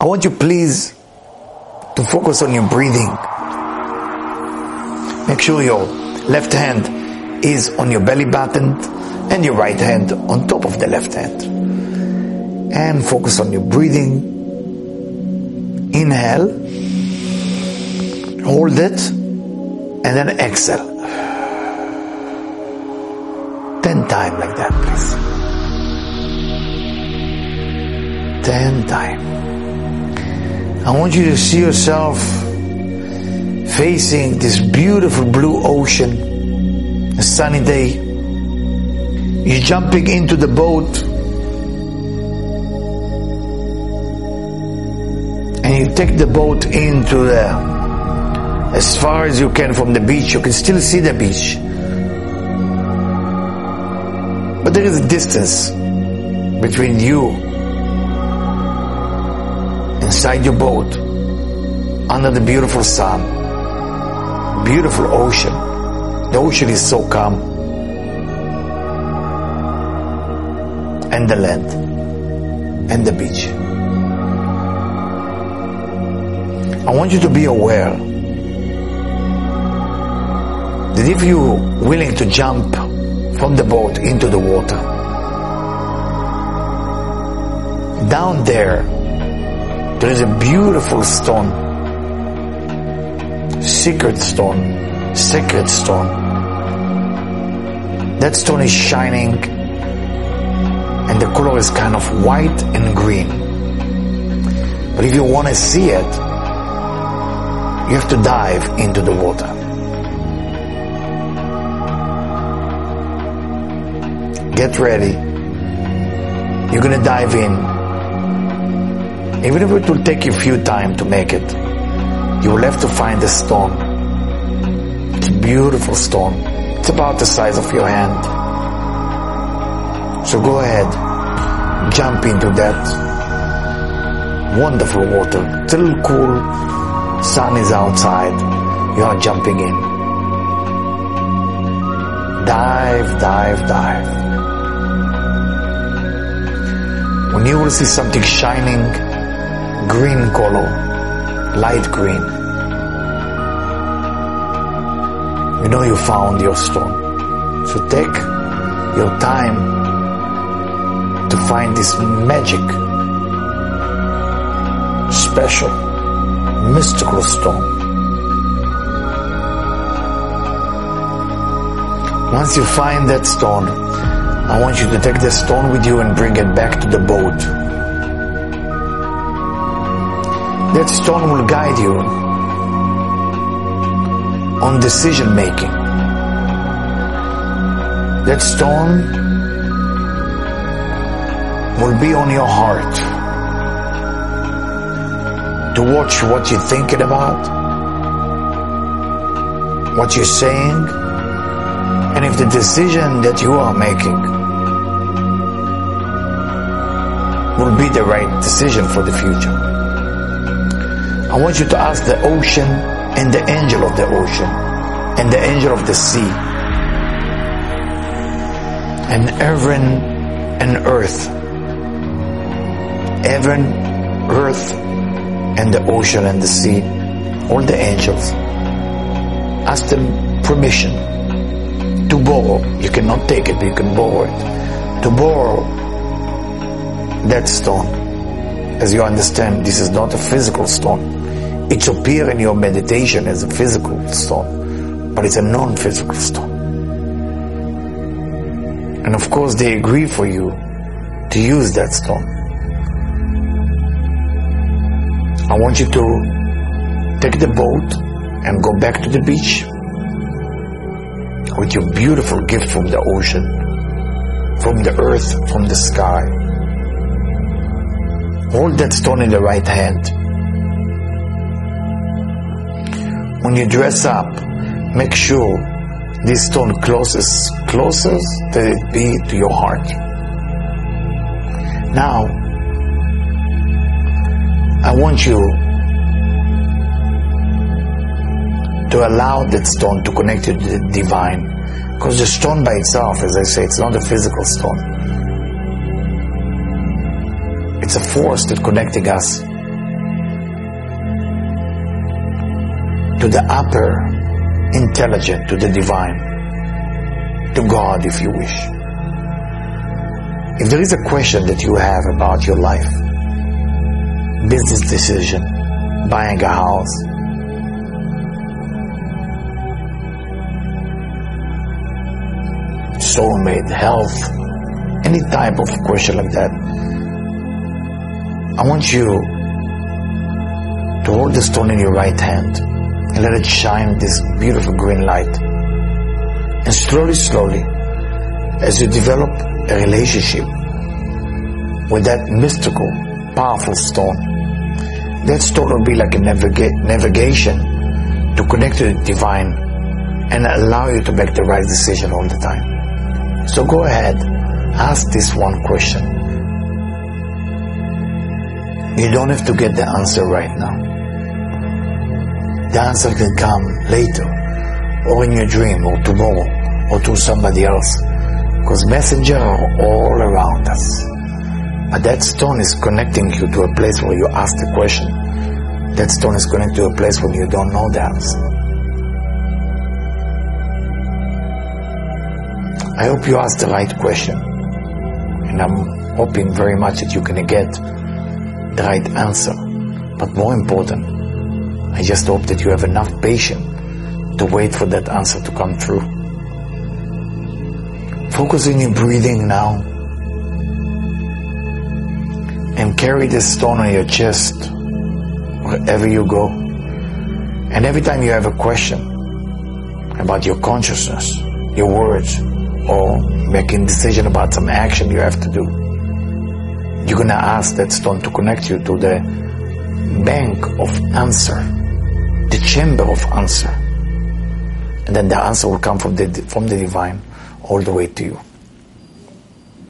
I want you please to focus on your breathing. Make sure your left hand is on your belly button and your right hand on top of the left hand. And focus on your breathing. Inhale, hold it, and then exhale. 10 times like that, please. 10 times. I want you to see yourself facing this beautiful blue ocean, a sunny day. You're jumping into the boat and you take the boat into the as far as you can from the beach. You can still see the beach. But there is a distance between you inside your boat under the beautiful sun, beautiful ocean. The ocean is so calm. And the land and the beach. I want you to be aware that if you're willing to jump from the boat into the water, down there, there is a beautiful stone, secret stone, sacred stone. That stone is shining and the color is kind of white and green. But if you want to see it, you have to dive into the water. Get ready. You're gonna dive in. Even if it will take you a few time to make it, you will have to find the stone. It's a beautiful stone. It's about the size of your hand. So go ahead, jump into that wonderful water. It's a little cool. Sun is outside. You are jumping in. Dive, dive, dive. When you will see something shining, green color, light green, you know you found your stone. So take your time to find this magic, special, mystical stone. Once you find that stone, I want you to take the stone with you and bring it back to the boat. That stone will guide you on decision making. That stone will be on your heart to watch what you're thinking about, what you're saying, and if the decision that you are making will be the right decision for the future. I want you to ask the ocean and the angel of the ocean and the angel of the sea and heaven and earth. Heaven, earth, and the ocean and the sea, all the angels. Ask them permission to borrow. You cannot take it, but you can borrow it. To borrow that stone. As you understand, this is not a physical stone. It appears in your meditation as a physical stone, but it's a non-physical stone. And of course, they agree for you to use that stone. I want you to take the boat and go back to the beach with your beautiful gift from the ocean, from the earth, from the sky. Hold that stone in the right hand. When you dress up, make sure this stone closest, closest that it be to your heart. Now, I want you to allow that stone to connect you to the divine. Because the stone by itself, as I say, it's not a physical stone. It's a force that connecting us to the upper intelligent, to the divine, to God if you wish. If there is a question that you have about your life, business decision, buying a house, soulmate, health, any type of question like that, I want you to hold the stone in your right hand and let it shine this beautiful green light. And slowly, slowly, as you develop a relationship with that mystical, powerful stone, that stone will be like a naviga- navigation to connect to the divine and allow you to make the right decision all the time. So go ahead, ask this one question. You don't have to get the answer right now. The answer can come later, or in your dream, or tomorrow, or to somebody else. Because messengers are all around us. But that stone is connecting you to a place where you ask the question. That stone is connected to a place where you don't know the answer. I hope you asked the right question. And I'm hoping very much that you can get the right answer. But more important, I just hope that you have enough patience to wait for that answer to come through. Focus on your breathing now and carry this stone on your chest wherever you go. And every time you have a question about your consciousness, your words, or making decision about some action you have to do, you're to ask that stone to connect you to the bank of answer, the chamber of answer. And then the answer will come from the, from the divine all the way to you.